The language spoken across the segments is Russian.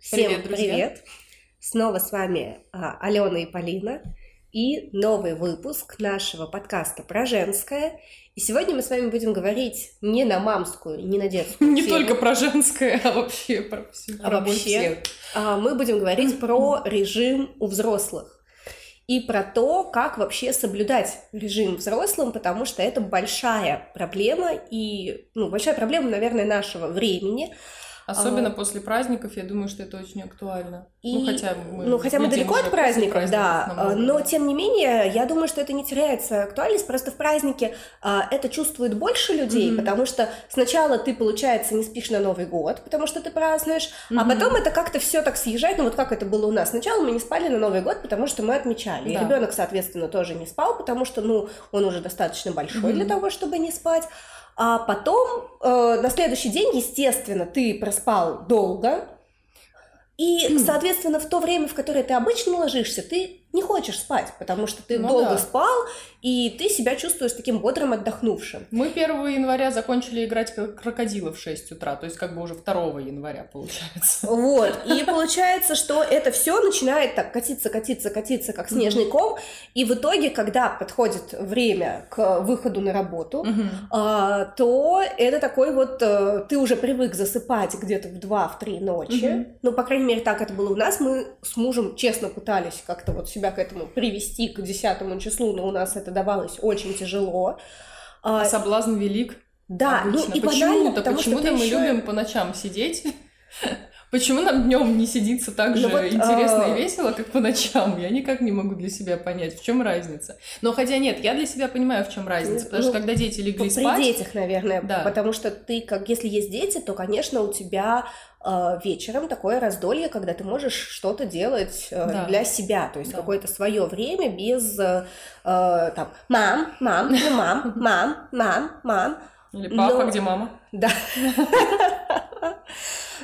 Всем Привет, друзья. привет! Снова с вами а, Алена и Полина и новый выпуск нашего подкаста про женское. И сегодня мы с вами будем говорить не на мамскую, не на детскую Не тему, только про женское, а вообще про всю А про вообще? а мы будем говорить про режим у взрослых и про то, как вообще соблюдать режим взрослым, потому что это большая проблема и ну, большая проблема, наверное, нашего времени. Особенно А. после праздников, я думаю, что это очень актуально. И- ну, хотя мы, ну, хотя мы далеко от после праздников, да, намного. а, но тем не менее, я думаю, что это не теряется актуальность, просто в празднике а, это чувствует больше людей, Мгм. потому что сначала ты, получается, не спишь на Новый год, потому что ты празднуешь, а Мгм. потом это как-то все так съезжает, ну вот как это было у нас. Сначала мы не спали на Новый год, потому что мы отмечали, и Да. ребенок, соответственно, тоже не спал, потому что, ну, он уже достаточно большой Мгм. для того, чтобы не спать. А потом э, на следующий день, естественно, ты проспал долго, и, соответственно, в то время, в которое ты обычно ложишься, ты не хочешь спать, потому что ты Ну долго да. спал, и ты себя чувствуешь таким бодрым, отдохнувшим. Мы 1 января закончили играть как крокодила в 6 утра, то есть как бы уже 2 января получается. Вот, и получается, что это все начинает так катиться, катиться, катиться, как снежный ком, и в итоге, когда подходит время к выходу на работу, а, то это такой вот, э, ты уже привык засыпать где-то в 2-3 ночи, ну, по крайней мере, так это было у нас, мы с мужем честно пытались как-то вот себя к этому привести к 10 числу, но у нас это давалось очень тяжело. А, А Соблазн велик. да, ну и банально, Почему-то, что почему-то мы ещё- любим по ночам сидеть. Почему нам днем не сидится так Ну же вот, интересно а, и весело, как по ночам? Я никак не могу для себя понять, в чем разница. Но хотя нет, я для себя понимаю, в чем разница. Потому что Ну, когда дети легли При спать, детях, наверное, Да. потому что ты, как если есть дети, то, конечно, у тебя вечером такое раздолье, когда ты можешь что-то делать э, Да. для себя, то есть Да. какое-то свое время без э, э, там мам, мам, мам, мам, мам, мам, или папа, Но- где мама? Да.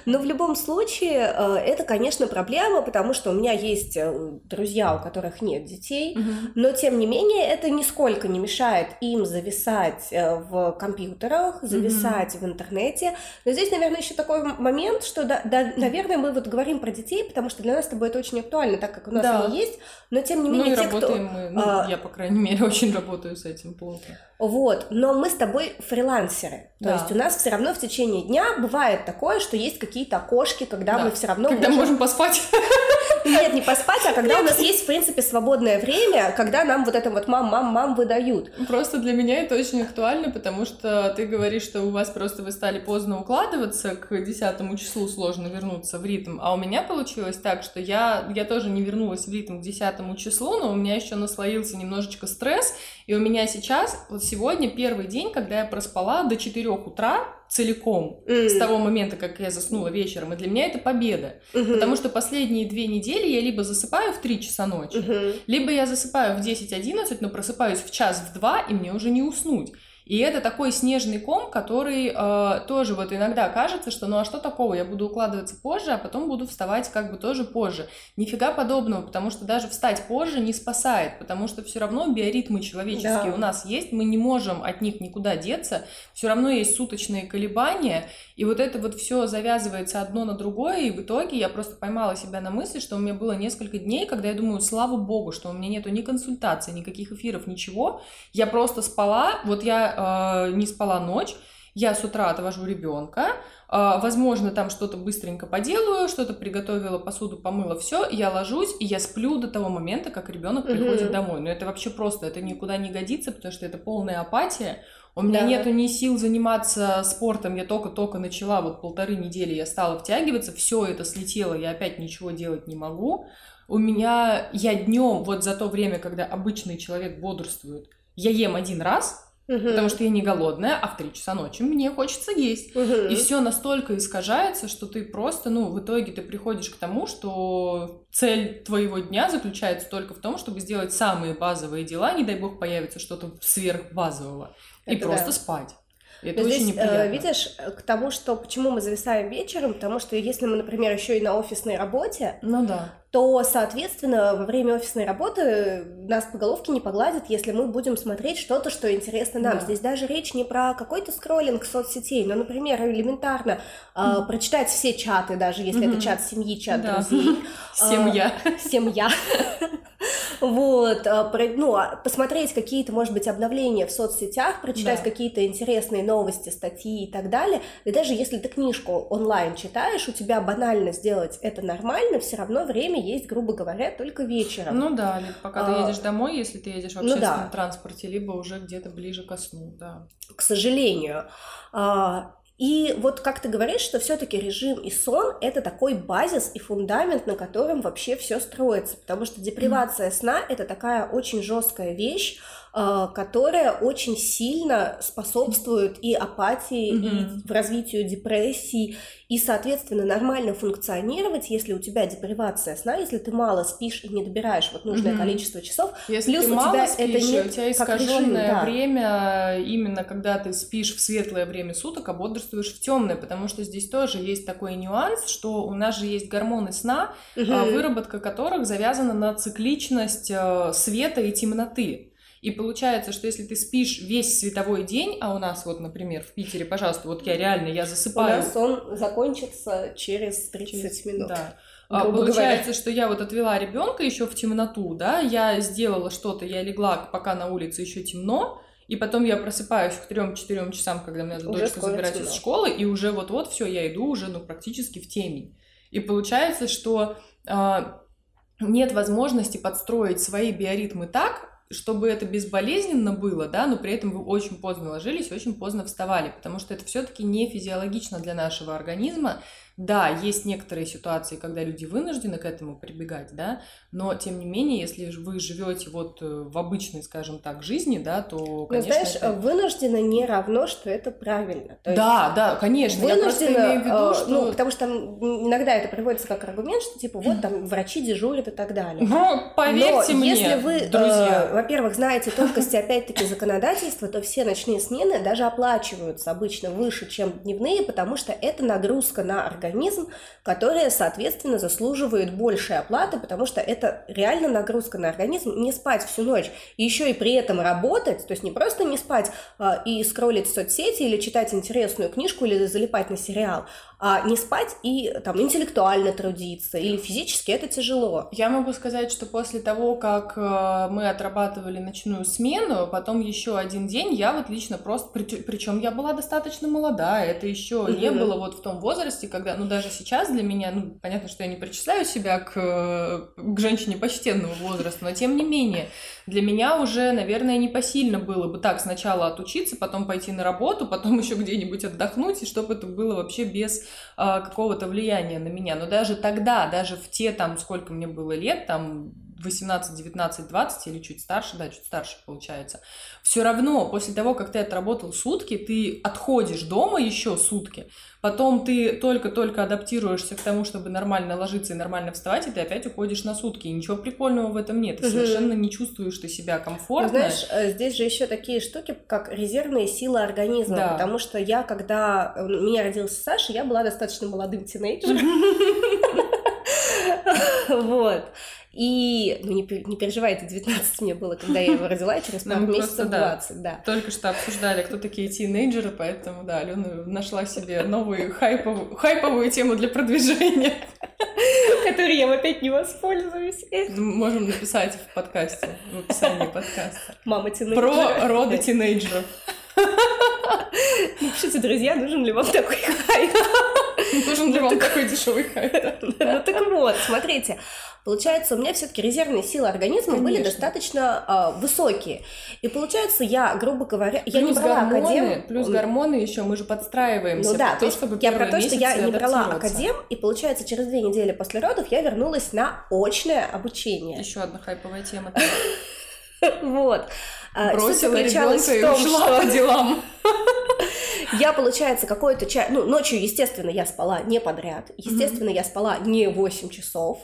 Но в любом случае э, это, конечно, проблема, потому что у меня есть э, друзья, у которых нет детей, но, тем не менее, это нисколько не мешает им зависать э, в компьютерах, зависать в интернете. Но здесь, наверное, еще такой момент, что, да, да, наверное, мы вот говорим про детей, потому что для нас с тобой это очень актуально, так как у нас Да. они есть, но, тем не Ну менее, и те, работаем кто... мы, ну, а, я, по крайней мере, очень работаю с этим плотно. Вот, но мы с тобой фрилансеры. То Да. есть у нас все равно в течение дня бывает такое, что есть какие-то окошки, когда Да. мы все равно Когда мы можем поспать. Нет, не поспать, а когда у нас есть, в принципе, свободное время, когда нам вот это вот мам-мам-мам выдают. Просто для меня это очень актуально, потому что ты говоришь, что у вас просто вы стали поздно укладываться, к 10 числу сложно вернуться в ритм, а у меня получилось так, что я, я тоже не вернулась в ритм к 10 числу, но у меня еще наслоился немножечко стресс, и у меня сейчас, вот сегодня первый день, когда я проспала до 4 утра целиком, М. с того момента, как я заснула вечером, и для меня это победа, Мгм. потому что последние две недели я либо засыпаю в 3 часа ночи, Мгм. либо я засыпаю в 10-11, но просыпаюсь в час, в два, и мне уже не уснуть. И это такой снежный ком, который э, тоже вот иногда кажется, что ну а что такого, я буду укладываться позже, а потом буду вставать как бы тоже позже. Нифига подобного, потому что даже встать позже не спасает, потому что все равно биоритмы человеческие Да. у нас есть, мы не можем от них никуда деться, все равно есть суточные колебания, и вот это вот все завязывается одно на другое, и в итоге я просто поймала себя на мысли, что у меня было несколько дней, когда я думаю, слава богу, что у меня нету ни консультаций, никаких эфиров, ничего. Я просто спала, вот я э, не спала ночь, я с утра отвожу ребенка, возможно, там что-то быстренько поделаю, что-то приготовила, посуду помыла, все, я ложусь, и я сплю до того момента, как ребенок приходит домой. Но это вообще просто, это никуда не годится, потому что это полная апатия. У меня Да. нету ни сил заниматься спортом, я только-только начала, вот полторы недели я стала втягиваться, все это слетело, я опять ничего делать не могу. У меня, я днем, вот за то время, когда обычный человек бодрствует, я ем один раз, Мгм. потому что я не голодная, а в 3 часа ночи мне хочется есть. Мгм. И все настолько искажается, что ты просто, ну, в итоге ты приходишь к тому, что цель твоего дня заключается только в том, чтобы сделать самые базовые дела, не дай бог появится что-то сверхбазового, и Это просто да. спать. это очень здесь, неприятно. Видишь, к тому, что почему мы зависаем вечером, потому что если мы, например, еще и на офисной работе, ну да то, соответственно, во время офисной работы нас по головке не погладят, если мы будем смотреть что-то, что интересно нам. Да. Здесь даже речь не про какой-то скроллинг соцсетей, но, например, элементарно э, прочитать все чаты, даже если mm-hmm. это чат семьи, чат да. друзей. Семья. Семья. Вот, а, ну, а посмотреть какие-то, может быть, обновления в соцсетях, прочитать да. какие-то интересные новости, статьи и так далее. И даже если ты книжку онлайн читаешь, у тебя банально сделать это нормально, все равно время есть, грубо говоря, только вечером. Ну да, пока а, ты едешь домой, если ты едешь в общественном ну да. транспорте, либо уже где-то ближе ко сну, да. К сожалению. А, и вот как ты говоришь, что все-таки режим и сон это такой базис и фундамент, на котором вообще все строится, потому что депривация сна это такая очень жесткая вещь, а, которая очень сильно способствует и апатии, mm-hmm. и развитию депрессии, и, соответственно, нормально функционировать, если у тебя депривация сна, если ты мало спишь и не добираешь вот нужное mm-hmm. количество часов, если плюс ты у мало тебя спишь, это не у тебя искаженное да. время, именно когда ты спишь в светлое время суток, а бодрствуешь в темное, потому что здесь тоже есть такой нюанс, что у нас же есть гормоны сна, mm-hmm. выработка которых завязана на цикличность э, света и темноты. И получается, что если ты спишь весь световой день, а у нас вот, например, в Питере, пожалуйста, вот я реально, я засыпаю. У нас он закончится через 30 через, минут. Да. А, получается, говоря. что я вот отвела ребенка еще в темноту, да, я сделала что-то, я легла, пока на улице еще темно, и потом я просыпаюсь к 3-4 часам, когда меня уже дочка забирать из школы, и уже вот-вот все, я иду уже, ну, практически в темень. И получается, что э, нет возможности подстроить свои биоритмы так, чтобы это безболезненно было, да, но при этом вы очень поздно ложились, очень поздно вставали, потому что это все-таки не физиологично для нашего организма, да, есть некоторые ситуации, когда люди вынуждены к этому прибегать, да, но тем не менее, если вы живете вот э, в обычной, скажем так, жизни, да, то, конечно... Но знаешь, это... вынуждено не равно, что это правильно. То да, да, конечно. Вынуждено, я имею в виду, э, что... Ну, потому что там иногда это приводится как аргумент, что типа вот там врачи дежурят и так далее. Ну, поверьте но мне, если вы, друзья... Э, во-первых, знаете тонкости, опять-таки, законодательства, то все ночные смены даже оплачиваются обычно выше, чем дневные, потому что это нагрузка на организм, которые, соответственно, заслуживают большей оплаты, потому что это реально нагрузка на организм, не спать всю ночь, и еще и при этом работать, то есть не просто не спать а, и скроллить соцсети или читать интересную книжку или залипать на сериал, а не спать и там интеллектуально трудиться или физически это тяжело. Я могу сказать, что после того, как э, мы отрабатывали ночную смену, потом еще один день я вот лично просто, причем я была достаточно молода, это еще угу. не было вот в том возрасте, когда, ну даже сейчас для меня, ну понятно, что я не причисляю себя к, к женщине почтенного возраста, но тем не менее для меня уже, наверное, непосильно было бы так сначала отучиться, потом пойти на работу, потом еще где-нибудь отдохнуть, и чтобы это было вообще без а, какого-то влияния на меня. Но даже тогда, даже в те там, сколько мне было лет, там 18, 19, 20 или чуть старше, да, чуть старше получается, все равно после того, как ты отработал сутки, ты отходишь дома еще сутки, потом ты только-только адаптируешься к тому, чтобы нормально ложиться и нормально вставать, и ты опять уходишь на сутки. И ничего прикольного в этом нет. Ты угу. совершенно не чувствуешь ты себя комфортно. Ну, знаешь, э, здесь же еще такие штуки, как резервные силы организма. Да. Потому что я, когда у меня родился Саша, я была достаточно молодым тинейджером. Вот. И, ну, не, не переживайте, 19 мне было, когда я его родила, через пару ну, месяцев 20, да. Только что обсуждали, кто такие тинейджеры, поэтому, да, Алена нашла себе новую хайповую, хайповую тему для продвижения. Которой я опять не воспользуюсь. Можем написать в подкасте, в описании подкаста. Мама тинейджера. Про роды тинейджеров. Напишите, друзья, нужен ли вам такой хайп? Нужен ли вам такой дешевый хайп? Ну так вот, смотрите, получается, у меня все-таки резервные силы организма Конечно. были достаточно э, высокие. И получается, я, грубо говоря, я плюс не брала гормоны, академ. Плюс гормоны еще, мы же подстраиваемся. Ну да, то, чтобы я про то, что я не брала академ, и получается, через две недели после родов я вернулась на очное обучение. Еще одна хайповая тема. Вот. А, Бросила ребенка и ушла по делам. Я, получается, какой-то час... Ну, ночью, естественно, я спала не подряд. Естественно, я спала не 8 часов.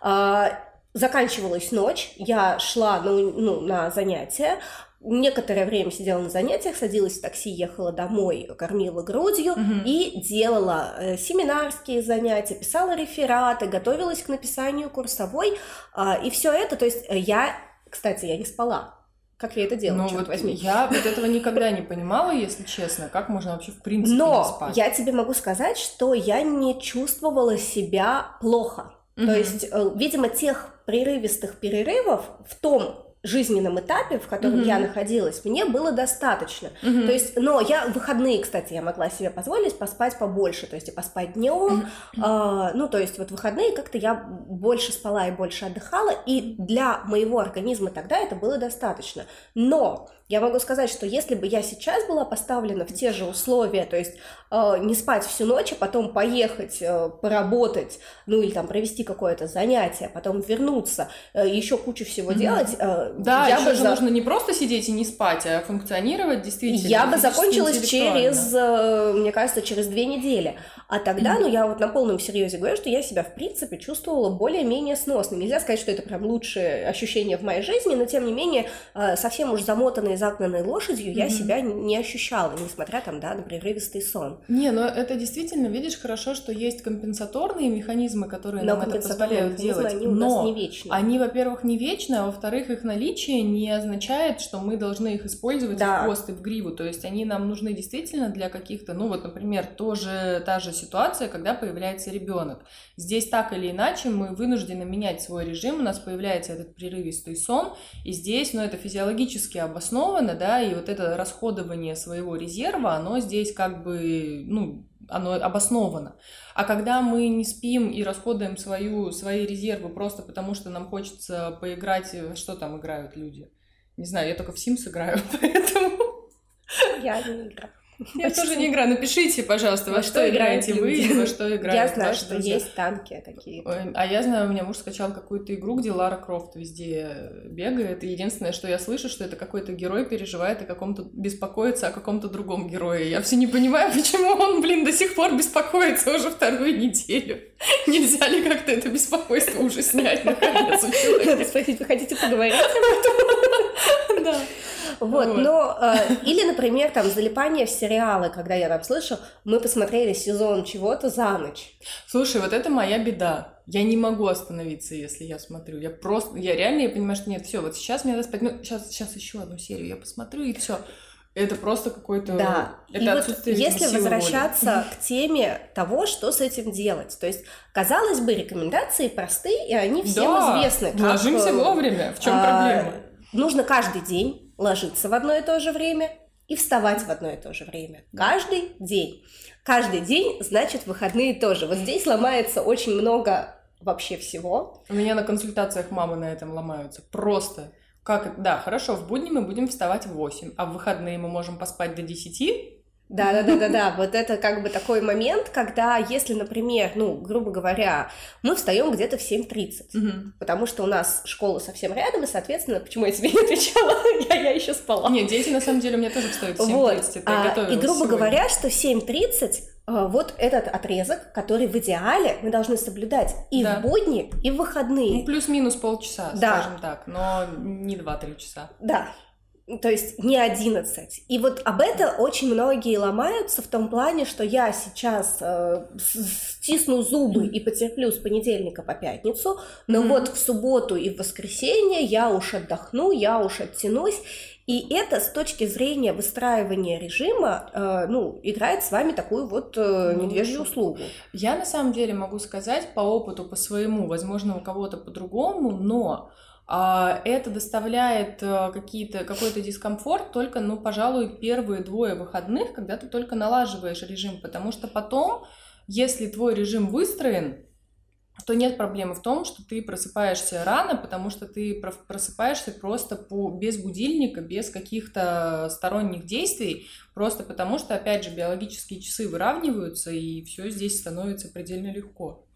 А, заканчивалась ночь, я шла ну, ну, на занятия, некоторое время сидела на занятиях, садилась в такси, ехала домой, кормила грудью угу. и делала э, семинарские занятия, писала рефераты, готовилась к написанию курсовой, э, и все это, то есть я, кстати, я не спала. Как я это делала, ну, вот возьми. Я вот этого никогда не понимала, если честно. Как можно вообще в принципе Но не спать? я тебе могу сказать, что я не чувствовала себя плохо. Угу. То есть, э, видимо, тех прерывистых перерывов в том жизненном этапе, в котором mm-hmm. я находилась, мне было достаточно. Mm-hmm. То есть, но я выходные, кстати, я могла себе позволить поспать побольше, то есть и поспать днем. Mm-hmm. А, ну, то есть вот выходные как-то я больше спала и больше отдыхала, и для моего организма тогда это было достаточно. Но я могу сказать, что если бы я сейчас была поставлена в те же условия, то есть э, не спать всю ночь, а потом поехать, э, поработать, ну или там провести какое-то занятие, потом вернуться, э, еще кучу всего mm-hmm. делать. Э, да, я бы за... нужно не просто сидеть и не спать, а функционировать действительно. Я бы закончилась через, э, мне кажется, через две недели. А тогда, ну, я вот на полном серьезе говорю, что я себя, в принципе, чувствовала более-менее сносно. Нельзя сказать, что это прям лучшее ощущение в моей жизни, но, тем не менее, э, совсем уж замотанной, загнанной лошадью я себя не ощущала, несмотря там, да, на прерывистый сон. Не, но это действительно, видишь, хорошо, что есть компенсаторные механизмы, которые но нам это позволяют делать. Они у но нас не вечны. они, во-первых, не вечны, а во-вторых, их наличие не означает, что мы должны их использовать да. в хвост и в гриву. То есть они нам нужны действительно для каких-то, ну вот, например, тоже та же ситуация, когда появляется ребенок. Здесь так или иначе мы вынуждены менять свой режим, у нас появляется этот прерывистый сон, и здесь, ну, это физиологически обосновано, да, и вот это расходование своего резерва, оно здесь как бы, ну, оно обосновано. А когда мы не спим и расходуем свою, свои резервы просто потому, что нам хочется поиграть, что там играют люди? Не знаю, я только в Sims играю, поэтому... Я не играю. Я Почти. тоже не играю. Напишите, пожалуйста, во, во что играете вы и во что играют Я знаю, что друзья. есть танки такие. А я знаю, у меня муж скачал какую-то игру, где Лара Крофт везде бегает. И единственное, что я слышу, что это какой-то герой переживает о каком-то беспокоится о каком-то другом герое. Я все не понимаю, почему он, блин, до сих пор беспокоится уже вторую неделю. Нельзя ли как-то это беспокойство уже снять наконец человека? Спросить, вы хотите поговорить Да. Вот, вот. но... Э, или, например, там, залипание в сериалы, когда я там слышу, мы посмотрели сезон чего-то за ночь. Слушай, вот это моя беда. Я не могу остановиться, если я смотрю. Я просто... Я реально, я понимаю, что нет, все, вот сейчас мне надо спать. Ну, сейчас, сейчас еще одну серию я посмотрю, и все. Это просто какой-то... Да, это и вот если возвращаться воли. к теме того, что с этим делать. То есть, казалось бы, рекомендации просты, и они всем да, известны. Как, ложимся э, вовремя, в чем а, проблема? Нужно каждый день ложиться в одно и то же время и вставать в одно и то же время. Каждый день. Каждый день значит выходные тоже. Вот здесь ломается очень много вообще всего. У меня на консультациях мамы на этом ломаются. Просто. Как, да, хорошо, в будни мы будем вставать в 8, а в выходные мы можем поспать до 10, да, да, да, да, да. Вот это как бы такой момент, когда, если, например, ну, грубо говоря, мы встаем где-то в 7.30, угу. потому что у нас школа совсем рядом, и, соответственно, почему я тебе не отвечала, я, я еще спала. Нет, дети на самом деле у меня тоже встают в 7.30. Вот. А, и, грубо сегодня. говоря, что 7.30 а, вот этот отрезок, который в идеале мы должны соблюдать и да. в будни, и в выходные. Ну, плюс-минус полчаса, да. скажем так, но не 2-3 часа. Да, то есть не 11. И вот об это очень многие ломаются в том плане, что я сейчас э, стисну зубы и потерплю с понедельника по пятницу, но mm-hmm. вот в субботу и в воскресенье я уж отдохну, я уж оттянусь. И это с точки зрения выстраивания режима, э, ну, играет с вами такую вот э, медвежью услугу. Я на самом деле могу сказать по опыту, по своему, возможно, у кого-то по-другому, но это доставляет э, какие-то, какой-то дискомфорт только, ну, пожалуй, первые двое выходных, когда ты только налаживаешь режим, потому что потом, если твой режим выстроен, то нет проблемы в том, что ты просыпаешься рано, потому что ты просыпаешься просто по, без будильника, без каких-то сторонних действий, просто потому что, опять же, биологические часы выравниваются, и все здесь становится предельно легко.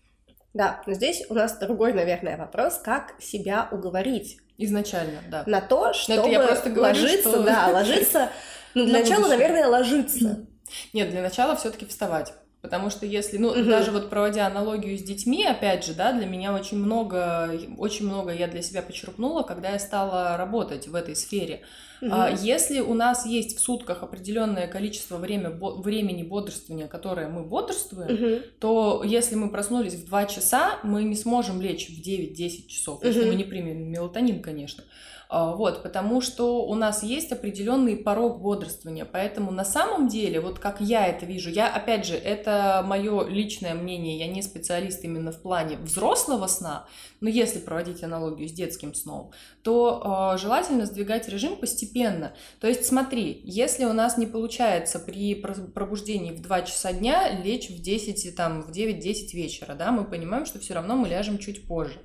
Да, но здесь у нас другой, наверное, вопрос, как себя уговорить. Изначально, да. На то, чтобы я просто говорю, ложиться, что... да, ложиться. Ну, для начала, наверное, ложиться. Нет, для начала все-таки вставать. Потому что если, ну, угу. даже вот проводя аналогию с детьми, опять же, да, для меня очень много, очень много я для себя почерпнула, когда я стала работать в этой сфере. Угу. Если у нас есть в сутках определенное количество время, бо, времени бодрствования, которое мы бодрствуем, угу. то если мы проснулись в 2 часа, мы не сможем лечь в 9-10 часов, угу. если мы не примем мелатонин, конечно. А, вот, потому что у нас есть определенный порог бодрствования, поэтому на самом деле, вот как я это вижу, я, опять же, это мое личное мнение, я не специалист именно в плане взрослого сна, но если проводить аналогию с детским сном, то э, желательно сдвигать режим постепенно. То есть смотри, если у нас не получается при пробуждении в 2 часа дня лечь в 10, там, в 9-10 вечера, да, мы понимаем, что все равно мы ляжем чуть позже.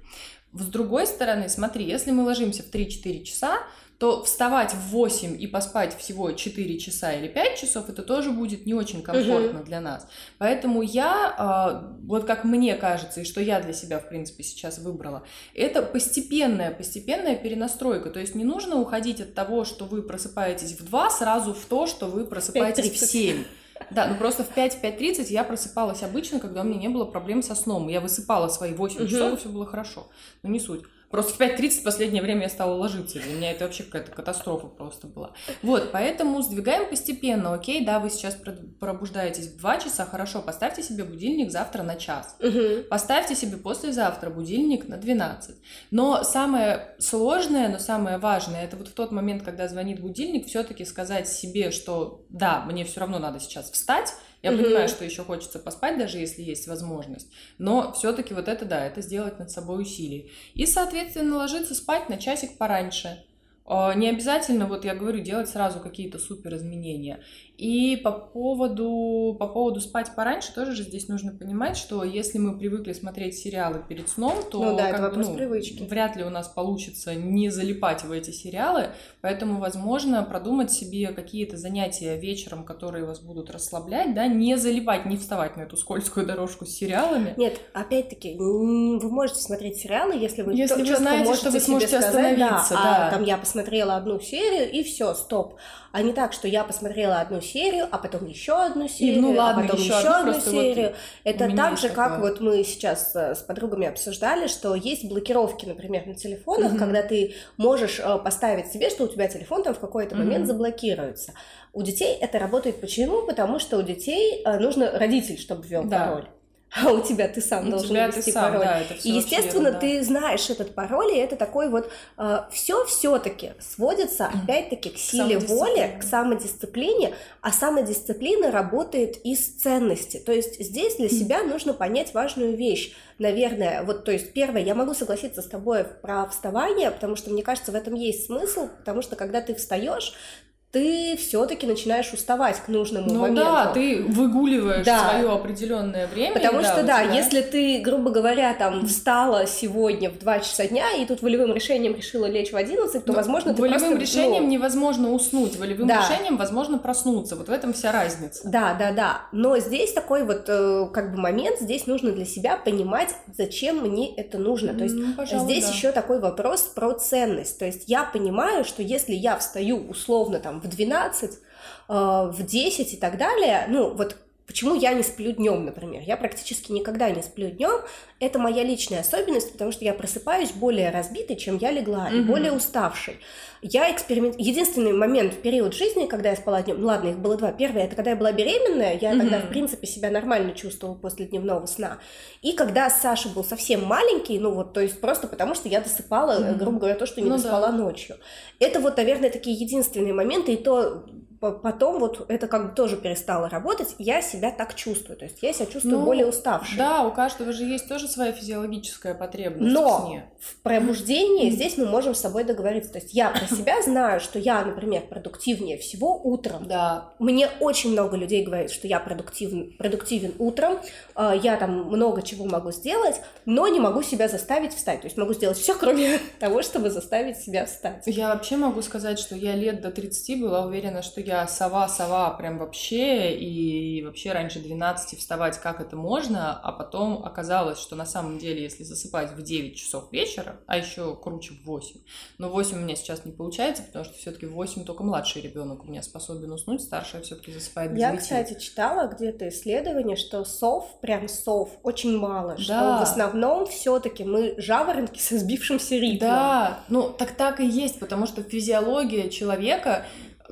С другой стороны, смотри, если мы ложимся в 3-4 часа, то вставать в 8 и поспать всего 4 часа или 5 часов, это тоже будет не очень комфортно угу. для нас. Поэтому я, а, вот как мне кажется, и что я для себя, в принципе, сейчас выбрала, это постепенная, постепенная перенастройка. То есть не нужно уходить от того, что вы просыпаетесь в 2, сразу в то, что вы просыпаетесь в 7. Да, ну просто в 5-5.30 я просыпалась обычно, когда у меня не было проблем со сном. Я высыпала свои 8 угу. часов, и все было хорошо. Но не суть. Просто в 5.30 в последнее время я стала ложиться. Для меня это вообще какая-то катастрофа просто была. Вот, поэтому сдвигаем постепенно. Окей, да, вы сейчас пробуждаетесь в 2 часа, хорошо, поставьте себе будильник завтра на час. Угу. Поставьте себе послезавтра будильник на 12. Но самое сложное, но самое важное, это вот в тот момент, когда звонит будильник, все-таки сказать себе, что да, мне все равно надо сейчас встать, я угу. понимаю, что еще хочется поспать, даже если есть возможность, но все-таки вот это да, это сделать над собой усилие. И, соответственно, ложиться спать на часик пораньше. А, не обязательно, вот я говорю, делать сразу какие-то супер изменения. И по поводу, по поводу спать пораньше тоже же здесь нужно понимать, что если мы привыкли смотреть сериалы перед сном, то ну, да, как, это ну, привычки. вряд ли у нас получится не залипать в эти сериалы, поэтому, возможно, продумать себе какие-то занятия вечером, которые вас будут расслаблять, да, не залипать, не вставать на эту скользкую дорожку с сериалами. Нет, опять-таки, вы можете смотреть сериалы, если вы если вы знаете, что вы сможете сказать, остановиться, да, да. А, там я посмотрела одну серию и все, стоп а не так, что я посмотрела одну серию, а потом еще одну серию, и, ну, ладно, а потом еще, еще одну, одну серию. Вот Это так же, как вот мы сейчас э, с подругами обсуждали, что есть блокировки, например, на телефонах, mm-hmm. когда ты можешь э, поставить себе, что у тебя телефон там в какой-то момент mm-hmm. заблокируется. У детей это работает почему? Потому что у детей э, нужно родитель, чтобы ввел да. пароль а у тебя ты сам у должен тебя ввести сам, пароль. Да, и, естественно, верно, да. ты знаешь этот пароль, и это такой вот э, все все-таки сводится опять-таки к силе воли, к самодисциплине, а самодисциплина работает из ценности. То есть здесь для себя нужно понять важную вещь. Наверное, вот, то есть, первое, я могу согласиться с тобой про вставание, потому что мне кажется, в этом есть смысл, потому что когда ты встаешь, ты все-таки начинаешь уставать к нужному ну, моменту. Да, ты выгуливаешь да. свое определенное время. Потому да, что да, тебя... если ты, грубо говоря, там встала сегодня в 2 часа дня и тут волевым решением решила лечь в 11, то, ну, возможно, ты волевым просто... решением ну... невозможно уснуть, волевым да. решением возможно проснуться. Вот в этом вся разница. Да, да, да. Но здесь такой вот э, как бы момент, здесь нужно для себя понимать, зачем мне это нужно. То есть ну, пожалуй, здесь да. еще такой вопрос про ценность. То есть я понимаю, что если я встаю условно там в 12, э, в 10 и так далее, ну, вот Почему я не сплю днем, например? Я практически никогда не сплю днем. Это моя личная особенность, потому что я просыпаюсь более разбитой, чем я легла, mm-hmm. и более уставшей. Я эксперимент... Единственный момент в период жизни, когда я спала днем, ладно, их было два. Первое, это когда я была беременная, я mm-hmm. тогда, в принципе, себя нормально чувствовала после дневного сна. И когда Саша был совсем маленький, ну вот, то есть просто потому, что я досыпала, mm-hmm. грубо говоря, то, что не ну, доспала да. ночью. Это вот, наверное, такие единственные моменты, и то потом вот это как бы тоже перестало работать, я себя так чувствую, то есть я себя чувствую ну, более уставшей. Да, у каждого же есть тоже своя физиологическая потребность Но в сне. в пробуждении здесь мы можем с собой договориться, то есть я про себя знаю, что я, например, продуктивнее всего утром. Да. Мне очень много людей говорит, что я продуктивен, продуктивен утром, а, я там много чего могу сделать, но не могу себя заставить встать, то есть могу сделать все, кроме того, чтобы заставить себя встать. Я вообще могу сказать, что я лет до 30 была уверена, что я я сова-сова прям вообще, и вообще раньше 12 вставать как это можно, а потом оказалось, что на самом деле, если засыпать в 9 часов вечера, а еще круче в 8, но 8 у меня сейчас не получается, потому что все-таки в 8 только младший ребенок у меня способен уснуть, старшая все-таки засыпает 9. Я, кстати, читала где-то исследование, что сов, прям сов, очень мало, да. что в основном все-таки мы жаворонки со сбившимся ритмом. Да, ну так так и есть, потому что физиология человека,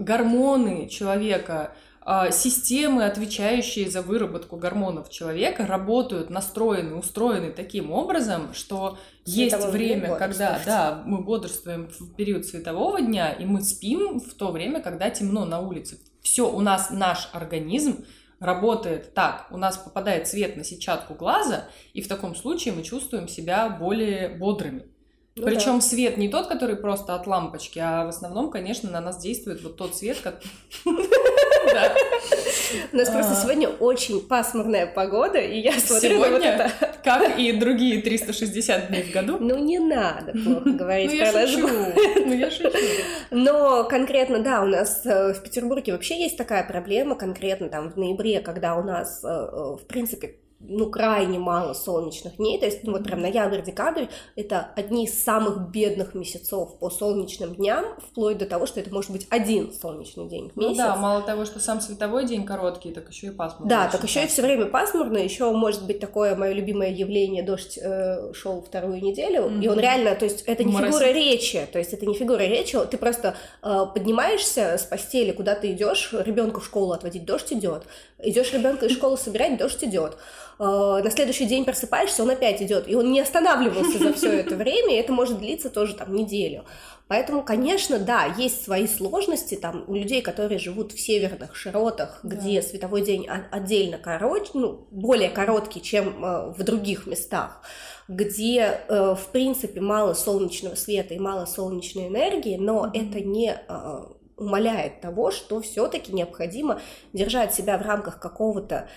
гормоны человека, а, системы, отвечающие за выработку гормонов человека, работают, настроены, устроены таким образом, что есть время, когда да, мы бодрствуем в период светового дня, и мы спим в то время, когда темно на улице. Все, у нас наш организм работает так. У нас попадает свет на сетчатку глаза, и в таком случае мы чувствуем себя более бодрыми. Ну, Причем да. свет не тот, который просто от лампочки, а в основном, конечно, на нас действует вот тот свет, как... У нас просто а. сегодня очень пасмурная погода, и я смотрю на вот это. как и другие 360 дней в году. Ну, не надо плохо говорить про наш Ну, я шучу. Но конкретно, да, у нас э, в Петербурге вообще есть такая проблема, конкретно там в ноябре, когда у нас, э, э, в принципе, ну, крайне мало солнечных дней, то есть, ну, вот прям ноябрь-декабрь — это одни из самых бедных месяцев по солнечным дням, вплоть до того, что это может быть один солнечный день в месяц. Ну да, мало того, что сам световой день короткий, так еще и пасмурно. Да, так еще и все время пасмурно, еще может быть такое мое любимое явление, дождь э, шел вторую неделю, mm-hmm. и он реально, то есть это не Моросит. фигура речи, то есть это не фигура речи, ты просто э, поднимаешься с постели, куда ты идешь, ребенка в школу отводить, дождь идет, идешь ребенка из школы собирать, дождь идет. Э, на следующий день просыпаешься, он опять идет, и он не останавливался за все это время, и это может длиться тоже там неделю. Поэтому, конечно, да, есть свои сложности там у людей, которые живут в северных широтах, да. где световой день отдельно короче, ну, более короткий, чем э, в других местах, где, э, в принципе, мало солнечного света и мало солнечной энергии, но mm-hmm. это не умаляет того, что все-таки необходимо держать себя в рамках какого-то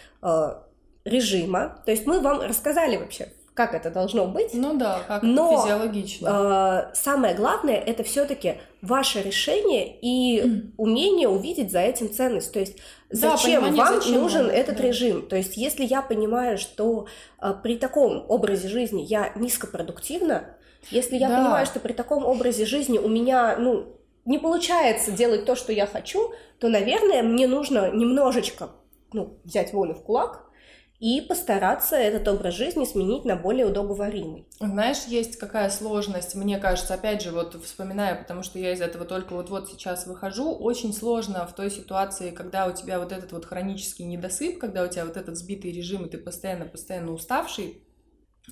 режима. То есть мы вам рассказали вообще, как это должно быть. Ну да, как Но, физиологично. Э, самое главное это все-таки ваше решение и mm. умение увидеть за этим ценность. То есть зачем да, вам зачем нужен он, этот да. режим? То есть если я понимаю, что э, при таком образе жизни я низкопродуктивна, если я да. понимаю, что при таком образе жизни у меня, ну, не получается делать то, что я хочу, то, наверное, мне нужно немножечко ну, взять волю в кулак и постараться этот образ жизни сменить на более удобоваримый. Знаешь, есть какая сложность, мне кажется, опять же, вот вспоминая, потому что я из этого только вот-вот сейчас выхожу, очень сложно в той ситуации, когда у тебя вот этот вот хронический недосып, когда у тебя вот этот сбитый режим, и ты постоянно-постоянно уставший,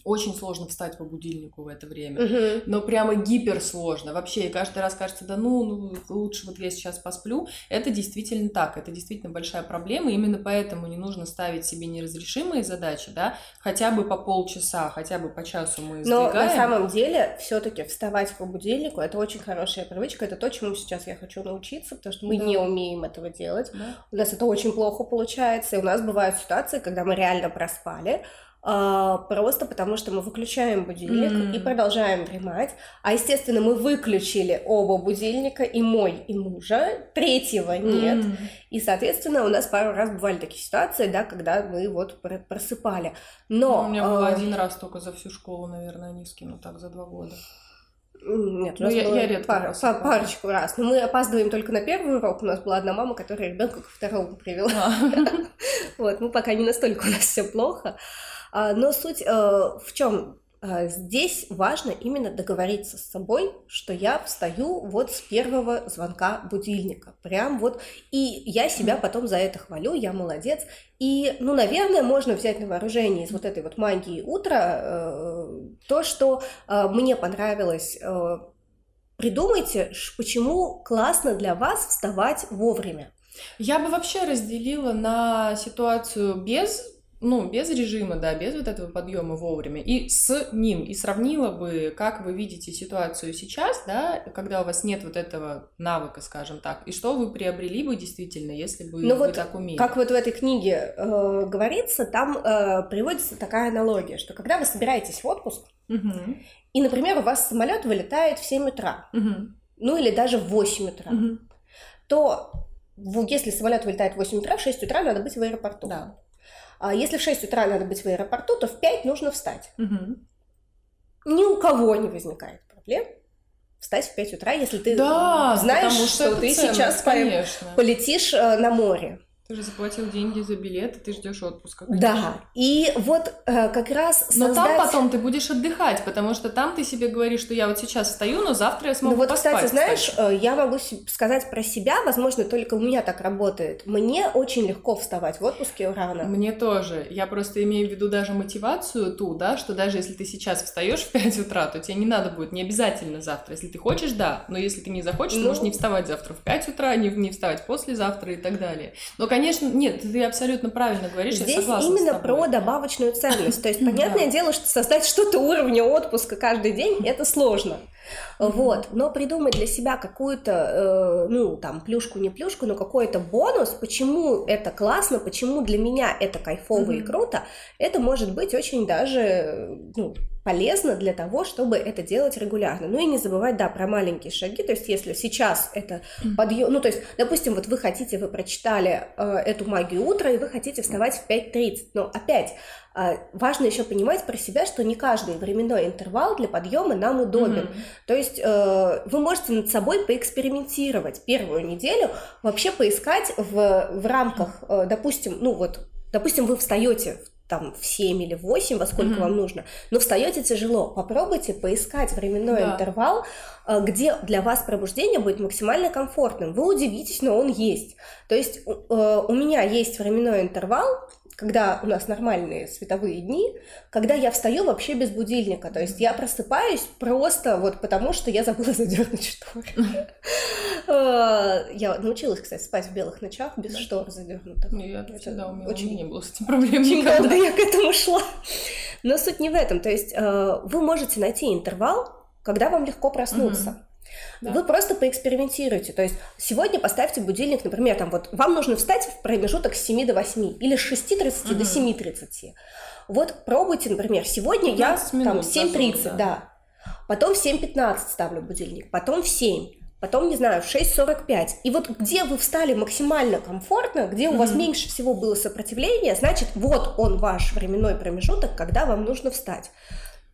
очень сложно встать по будильнику в это время, угу. но прямо гипер сложно. Вообще, и каждый раз кажется, да ну, ну, лучше вот я сейчас посплю. Это действительно так, это действительно большая проблема. Именно поэтому не нужно ставить себе неразрешимые задачи, да, хотя бы по полчаса, хотя бы по часу мы сдвигаем. Но на самом деле все-таки вставать по будильнику это очень хорошая привычка, это то, чему сейчас я хочу научиться, потому что мы да. не умеем этого делать. Да. У нас это очень плохо получается, и у нас бывают ситуации, когда мы реально проспали, просто потому что мы выключаем будильник mm. и продолжаем дремать. А, естественно, мы выключили оба будильника, и мой, и мужа, третьего нет. Mm. И, соответственно, у нас пару раз бывали такие ситуации, да, когда мы вот просыпали. Но... Ну, у меня был а... один раз только за всю школу, наверное, не скину так за два года. Нет, у ну, нас ну, я, я редко пар, пар, парочку раз. Но мы опаздываем только на первый урок. У нас была одна мама, которая ребенка ко второму привела. А. Вот, мы пока не настолько у нас все плохо. А, но суть э, в чем? А, здесь важно именно договориться с собой, что я встаю вот с первого звонка будильника. Прям вот. И я себя потом за это хвалю, я молодец. И, ну, наверное, можно взять на вооружение из вот этой вот магии утра э, то, что э, мне понравилось. Придумайте, почему классно для вас вставать вовремя. Я бы вообще разделила на ситуацию без ну, без режима, да, без вот этого подъема вовремя, и с ним, и сравнила бы, как вы видите ситуацию сейчас, да, когда у вас нет вот этого навыка, скажем так, и что вы приобрели бы действительно, если бы ну, вы вот так умели. Как вот в этой книге э, говорится, там э, приводится такая аналогия, что когда вы собираетесь в отпуск, угу. и, например, у вас самолет вылетает в 7 утра, угу. ну или даже в 8 утра, угу. то если самолет вылетает в 8 утра, в 6 утра надо быть в аэропорту. Да. А если в 6 утра надо быть в аэропорту, то в 5 нужно встать. Мгм. Ни у кого не возникает проблем встать в 5 утра, если ты Да, знаешь, что, это ты ценность, сейчас конечно. полетишь э, на море. Ты же заплатил деньги за билет, и ты ждешь отпуска. Да. конечно. И вот э, как раз Но создать... там потом ты будешь отдыхать, потому что там ты себе говоришь, что я вот сейчас встаю, но завтра я смогу Ну вот, поспать. кстати, знаешь, э, я могу сказать про себя, возможно, только у меня так работает. Мне очень легко вставать в отпуске рано. Мне тоже. Я просто имею в виду даже мотивацию ту, да, что даже если ты сейчас встаешь в 5 утра, то тебе не надо будет, не обязательно завтра. Если ты хочешь, да, но если ты не захочешь, ты Ну. можешь не вставать завтра в 5 утра, не, не вставать послезавтра и так далее. Но, конечно, нет, ты абсолютно правильно говоришь, я Здесь согласна именно про добавочную ценность. То есть, понятное дело, что создать что-то уровня отпуска каждый день это сложно. Вот, но придумать для себя какую-то, э, ну, там, плюшку, не плюшку, но какой-то бонус, почему это классно, почему для меня это кайфово и Мгм. круто, это может быть очень даже, ну, полезно для того, чтобы это делать регулярно. Ну и не забывать, да, про маленькие шаги, то есть если сейчас это подъем, ну то есть, допустим, вот вы хотите, вы прочитали э, эту магию утра, и вы хотите вставать в 5.30, но опять важно еще понимать про себя, что не каждый временной интервал для подъема нам удобен. Мгм. То есть э, вы можете над собой поэкспериментировать первую неделю, вообще поискать в, в рамках, э, допустим, ну вот, допустим, вы встаете там в 7 или в 8, во сколько Мгм. вам нужно, но встаете тяжело. Попробуйте поискать временной Да. интервал, э, где для вас пробуждение будет максимально комфортным. Вы удивитесь, но он есть. То есть у меня есть временной интервал, когда у нас нормальные световые дни, когда я встаю вообще без будильника. То есть я просыпаюсь просто вот потому, что я забыла задернуть шторы. Э, Я научилась, кстати, спать в белых ночах без штор задернутых. Ну, я всегда умела, очень- у меня не было с этим проблем никогда. я к этому шла. Но суть не в этом. То есть э, вы можете найти интервал, когда вам легко проснуться. Да. Вы просто поэкспериментируйте. То есть сегодня поставьте будильник, например, там вот вам нужно встать в промежуток с 7 до 8 или с 6.30 до Мгм. 7.30. Вот пробуйте, например, сегодня я 15 там минут в 7.30, зазор, да. да. Потом в 7.15 ставлю будильник, потом в 7, потом, не знаю, в 6.45. И вот где вы встали максимально комфортно, где у вас Мгм. меньше всего было сопротивления, значит, вот он ваш временной промежуток, когда вам нужно встать.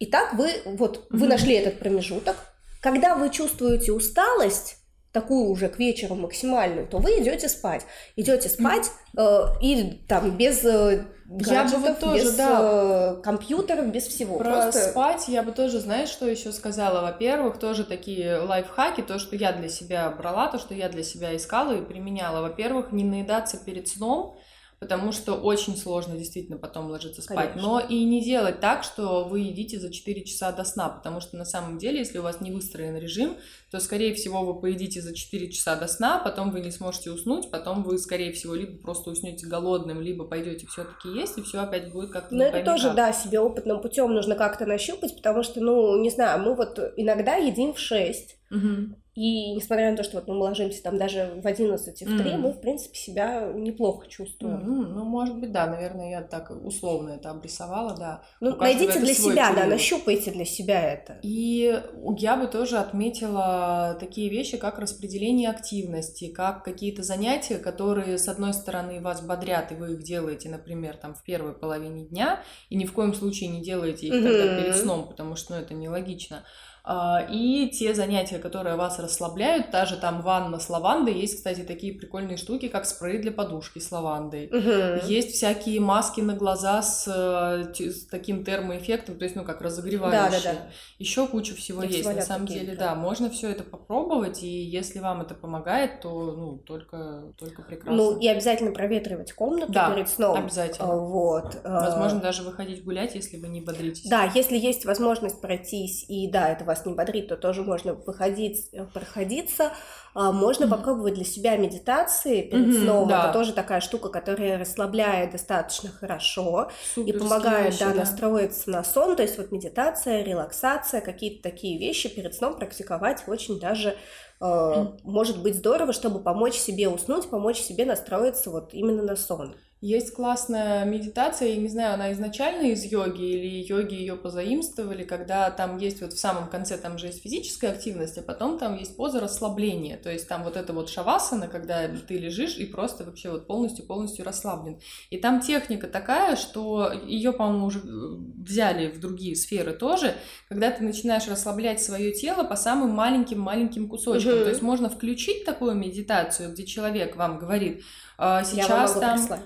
Итак, вы вот вы Мгм. нашли этот промежуток. Когда вы чувствуете усталость, такую уже к вечеру максимальную, то вы идете спать. Идете спать э, и там без э, Я бы вот гаджетов, тоже, без да. э, компьютеров, без всего. Про Просто спать я бы тоже, знаешь, что еще сказала? Во-первых, тоже такие лайфхаки, то, что я для себя брала, то, что я для себя искала и применяла. Во-первых, не наедаться перед сном, потому что очень сложно действительно потом ложиться спать. Конечно. Но и не делать так, что вы едите за 4 часа до сна, потому что на самом деле, если у вас не выстроен режим, то, скорее всего, вы поедите за 4 часа до сна, потом вы не сможете уснуть, потом вы, скорее всего, либо просто уснете голодным, либо пойдете все-таки есть, и все опять будет как-то Но не это тоже, как. да, себе опытным путем нужно как-то нащупать, потому что, ну, не знаю, мы вот иногда едим в 6, Мгм. И несмотря на то, что вот мы ложимся там даже в 11 и в 3, Мгм. мы, в принципе, себя неплохо чувствуем. Мгм. Ну, может быть, да, наверное, я так условно это обрисовала, да. Ну, найдите для себя, да, период. нащупайте для себя это. И я бы тоже отметила такие вещи, как распределение активности, как какие-то занятия, которые, с одной стороны, вас бодрят, и вы их делаете, например, там в первой половине дня, и ни в коем случае не делаете их тогда Мгм. перед сном, потому что ну, это нелогично. А, И те занятия, которые вас расслабляют, та же там ванна с лавандой, есть, кстати, такие прикольные штуки, как спрей для подушки с лавандой. Мгм. Есть всякие маски на глаза с, э, с таким термоэффектом, то есть, ну, как разогревающие. Да, да, да. Еще куча всего Я есть. На самом такие, деле, да. да, можно все это попробовать, и если вам это помогает, то, ну, только, только прекрасно. Ну, и обязательно проветривать комнату Да, перед сном. обязательно. А, Вот. а, Возможно, даже выходить гулять, если вы не бодритесь. Да, если есть возможность пройтись, и да, это вас не бодрит, то тоже можно выходить, э, проходиться. А, Можно Мгм. попробовать для себя медитации перед Мгм, сном. да. Это тоже такая штука, которая расслабляет достаточно хорошо и Суперские помогает, вещи, да, настроиться на сон. То есть вот медитация, релаксация, какие-то такие вещи перед сном практиковать очень даже э, может быть здорово, чтобы помочь себе уснуть, помочь себе настроиться вот именно на сон. Есть классная медитация, я не знаю, она изначально из йоги или йоги ее позаимствовали, когда там есть вот в самом конце, там же есть физическая активность, а потом там есть поза расслабления, то есть там вот это вот шавасана, когда ты лежишь и просто вообще вот полностью-полностью расслаблен. И там техника такая, что ее, по-моему, уже взяли в другие сферы тоже, когда ты начинаешь расслаблять свое тело по самым маленьким-маленьким кусочкам. Угу. То есть можно включить такую медитацию, где человек вам говорит, а, сейчас там прислать.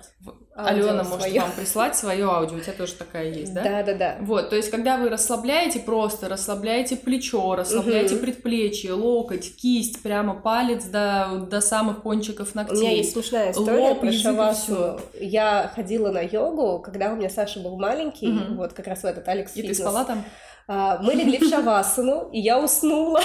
Алена может свое. вам прислать свое аудио, у тебя тоже такая есть, да? Да, да, да. Вот, то есть, когда вы расслабляете просто, расслабляете плечо, расслабляете угу. предплечье, локоть, кисть, прямо палец до, до самых кончиков ногтей. У меня есть смешная история лоб, про шавасу. Я ходила на йогу, когда у меня Саша был маленький, угу. вот как раз в этот Алекс И Фитнес. ты спала там? А, мы легли в шавасану, и я уснула.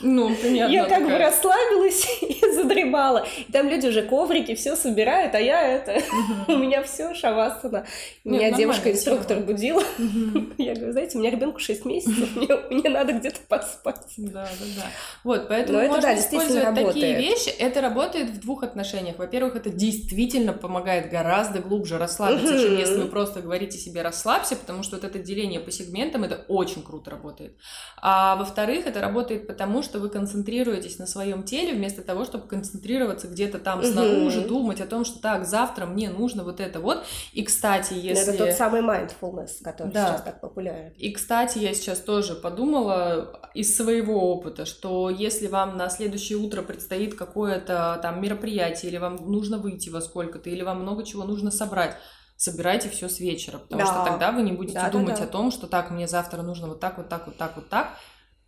Ну, понятно. Я как бы расслабилась и задремала. И там люди уже коврики, все собирают, а я это... У меня все шавасана. Меня девушка-инструктор будила. Я говорю, знаете, у меня ребенку 6 месяцев, мне надо где-то поспать. Да, да, да. Вот, поэтому можно использовать такие вещи. Это работает в двух отношениях. Во-первых, это действительно помогает гораздо глубже расслабиться, чем если вы просто говорите себе расслабься, потому что вот это деление по сегментам, это очень круто работает. А во-вторых, это работает потому, что вы концентрируетесь на своем теле вместо того, чтобы концентрироваться где-то там снаружи, думать о том, что так, завтра мне нужно вот это вот. И, кстати, если... Это тот самый mindfulness, который да. сейчас так популярен. И, кстати, я сейчас тоже подумала из своего опыта, что если вам на следующее утро предстоит какое-то там мероприятие, или вам нужно выйти во сколько-то, или вам много чего нужно собрать, собирайте все с вечера, потому да. что тогда вы не будете да, думать да, да. о том, что так, мне завтра нужно вот так, вот так, вот так, вот так.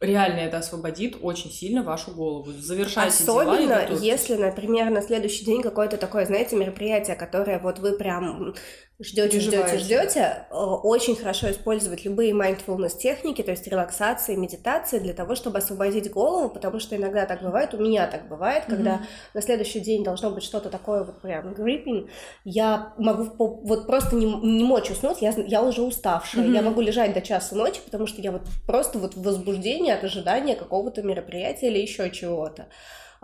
Реально это освободит очень сильно вашу голову. Завершайте Особенно, дела если, например, на следующий день какое-то такое, знаете, мероприятие, которое вот вы прям ждете, ждете, ждете, очень хорошо использовать любые mindfulness техники, то есть релаксации, медитации для того, чтобы освободить голову, потому что иногда так бывает, у меня так бывает, mm-hmm. когда на следующий день должно быть что-то такое вот прям gripping, я могу вот просто не, не мочь уснуть, я, я уже уставшая, mm-hmm. я могу лежать до часа ночи, потому что я вот просто вот в возбуждении от ожидания какого-то мероприятия или еще чего-то.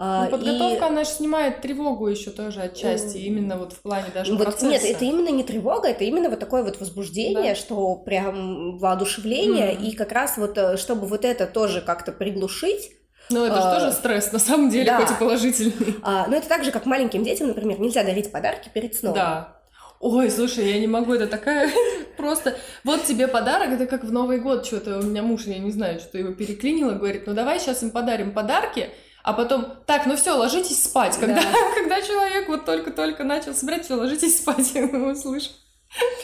А, ну, подготовка, и... она же снимает тревогу еще тоже отчасти, mm. именно вот в плане даже вот, процесса. Нет, это именно не тревога, это именно вот такое вот возбуждение, да. что прям воодушевление, mm. и как раз вот, э, чтобы вот это тоже как-то приглушить, ну, это же а, тоже стресс, на самом деле, да. хоть и положительный. А, ну, это так же, как маленьким детям, например, нельзя дарить подарки перед сном. Да. Ой, слушай, я не могу, это такая просто... Вот тебе подарок, это как в Новый год что-то, у меня муж, я не знаю, что его переклинило, говорит, ну давай сейчас им подарим подарки, а потом, так, ну все, ложитесь спать. Когда, да. когда человек вот только-только начал собирать, все, ложитесь спать, я услышу.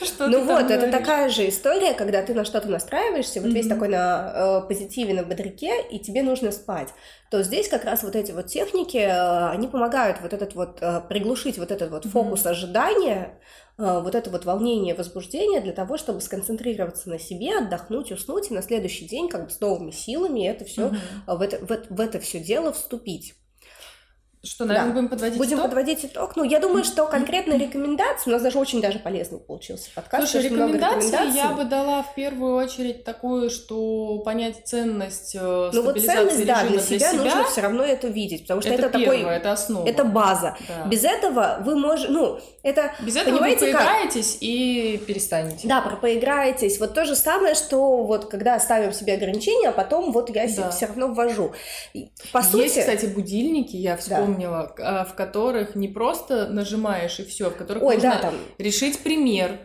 Что ну вот, это такая же история, когда ты на что-то настраиваешься, вот mm-hmm. весь такой на э, позитиве, на бодряке, и тебе нужно спать. То здесь как раз вот эти вот техники, э, они помогают вот этот вот э, приглушить вот этот вот фокус mm-hmm. ожидания, вот это вот волнение, возбуждение для того, чтобы сконцентрироваться на себе, отдохнуть, уснуть и на следующий день как бы с новыми силами это все mm-hmm. в это в, в это все дело вступить. Что, наверное, да. будем подводить Будем итог? подводить итог. Ну, я думаю, что конкретно рекомендации, у нас даже очень даже полезный получился подкаст. Слушай, рекомендации, рекомендаций я бы дала в первую очередь такую, что понять ценность э, Ну вот ценность, да, для себя, для себя нужно все равно это видеть, потому что это, это первое, такой... это основа. Это база. Да. Без этого вы можете, ну, это... Без этого вы поиграетесь как? и перестанете. Да, про поиграетесь. Вот то же самое, что вот когда ставим себе ограничения, а потом вот я да. все равно ввожу. По Есть, сути... кстати, будильники, я вспомнила, да в которых не просто нажимаешь и все, в которых Ой, нужно да, там... решить пример,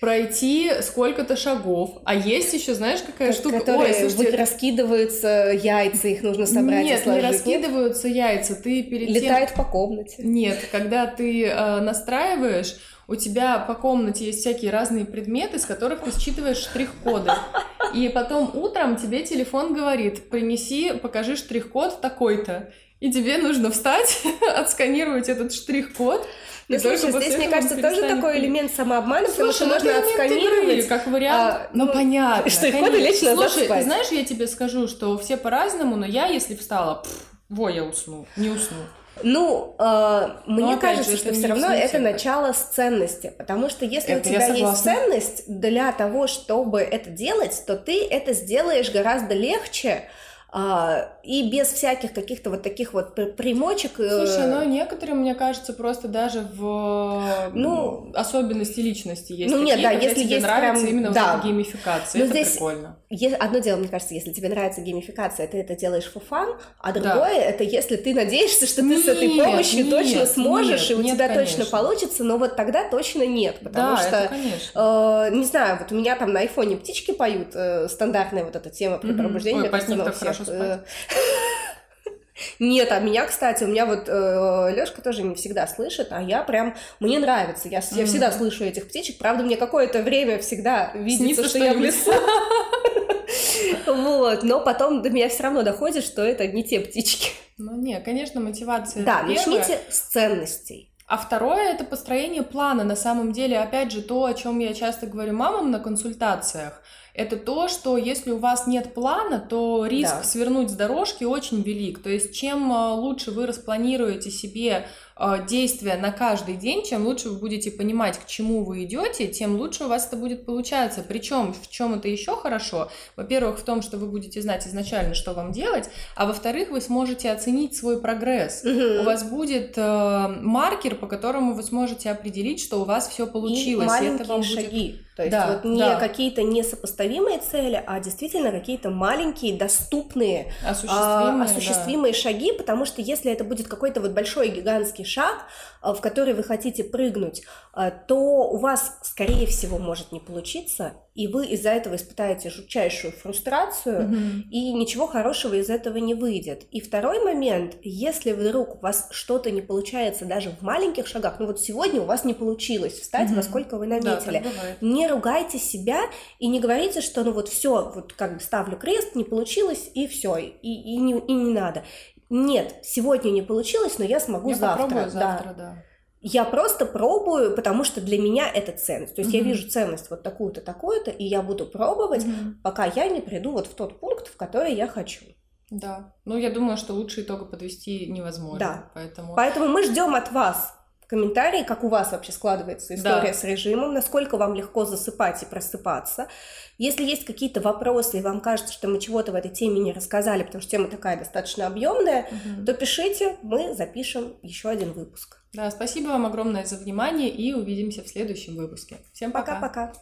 пройти сколько-то шагов. А есть еще, знаешь, какая как, штука? Которые Ой, слушайте, это... раскидываются яйца, их нужно собрать Нет, и сложить. не раскидываются яйца. Ты перед Летает тем... по комнате. Нет, когда ты э, настраиваешь, у тебя по комнате есть всякие разные предметы, с которых ты считываешь штрих-коды. И потом утром тебе телефон говорит, принеси, покажи штрих-код такой-то. И тебе нужно встать, отсканировать этот штрих-код. Ну, слушай, здесь, мне кажется, тоже такой элемент самообмана, потому что ну, можно отсканировать. Игры, как вариант. А, ну, ну, понятно. Штрих-коды лечь назад Слушай, спать. знаешь, я тебе скажу, что все по-разному, но я, если встала, пфф, во, я усну, не усну. Ну, э, мне Но, кажется, же, что все равно это начало с ценности, потому что если это у тебя есть ценность для того, чтобы это делать, то ты это сделаешь гораздо легче, и без всяких каких-то вот таких вот примочек. Э, Слушай, ну некоторые, мне кажется, просто даже в ну, особенности личности есть ну, нет, да, если тебе есть нравится прям, именно да. вот эта геймификация, Но это здесь прикольно. Одно дело, мне кажется, если тебе нравится геймификация, ты это делаешь for fun, а другое да. это если ты надеешься, что нет, ты с этой помощью нет, точно сможешь, нет, и у нет, тебя конечно. точно получится, но вот тогда точно нет, потому да, что, э, не знаю, вот у меня там на айфоне птички поют, э, стандартная вот эта тема при пробуждении. Ой, под них так хорошо спать. Нет, а меня, кстати, у меня вот э, Лёшка тоже не всегда слышит, а я прям, мне нравится, я, mm-hmm. я всегда слышу этих птичек, правда, мне какое-то время всегда видится, что, что я в лесу. Вот, но потом до меня все равно доходит, что это не те птички. Ну не, конечно, мотивация. Да, начните с ценностей. А второе это построение плана. На самом деле, опять же, то, о чем я часто говорю мамам на консультациях это то, что если у вас нет плана, то риск да. свернуть с дорожки очень велик. То есть чем а, лучше вы распланируете себе а, действия на каждый день, чем лучше вы будете понимать, к чему вы идете, тем лучше у вас это будет получаться. Причем в чем это еще хорошо? Во-первых, в том, что вы будете знать изначально, что вам делать, а во-вторых, вы сможете оценить свой прогресс. Угу. У вас будет э, маркер, по которому вы сможете определить, что у вас все получилось. И маленькие это вам шаги. То есть да, вот не да. какие-то несопоставимые цели, а действительно какие-то маленькие, доступные, осуществимые, а, осуществимые да. шаги, потому что если это будет какой-то вот большой гигантский шаг, а, в который вы хотите прыгнуть, а, то у вас, скорее всего, может не получиться, и вы из-за этого испытаете жутчайшую фрустрацию, mm-hmm. и ничего хорошего из этого не выйдет. И второй момент, если вдруг у вас что-то не получается даже в маленьких шагах, ну вот сегодня у вас не получилось встать, mm-hmm. во сколько вы наметили, да, не ругайте себя и не говорите, что ну вот все, вот как бы ставлю крест, не получилось, и все, и, и, не, и не надо. Нет, сегодня не получилось, но я смогу я завтра. завтра, да. да. Я просто пробую, потому что для меня это ценность. То есть mm-hmm. я вижу ценность вот такую-то, такую-то, и я буду пробовать, mm-hmm. пока я не приду вот в тот пункт, в который я хочу. Да. Ну, я думаю, что лучше итога подвести невозможно. Да. Поэтому... Поэтому мы ждем от вас комментарии, как у вас вообще складывается история да. с режимом, насколько вам легко засыпать и просыпаться. Если есть какие-то вопросы, и вам кажется, что мы чего-то в этой теме не рассказали, потому что тема такая достаточно объемная, угу. то пишите, мы запишем еще один выпуск. Да, спасибо вам огромное за внимание и увидимся в следующем выпуске. Всем пока. Пока-пока.